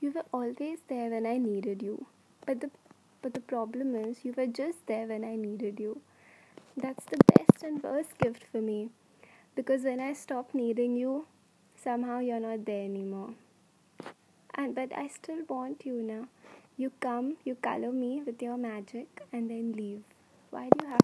You were always there when I needed you. But the but the problem is you were just there when I needed you. That's the best and worst gift for me. Because when I stop needing you, somehow you're not there anymore. And but I still want you now. You come, you color me with your magic and then leave. Why do you have?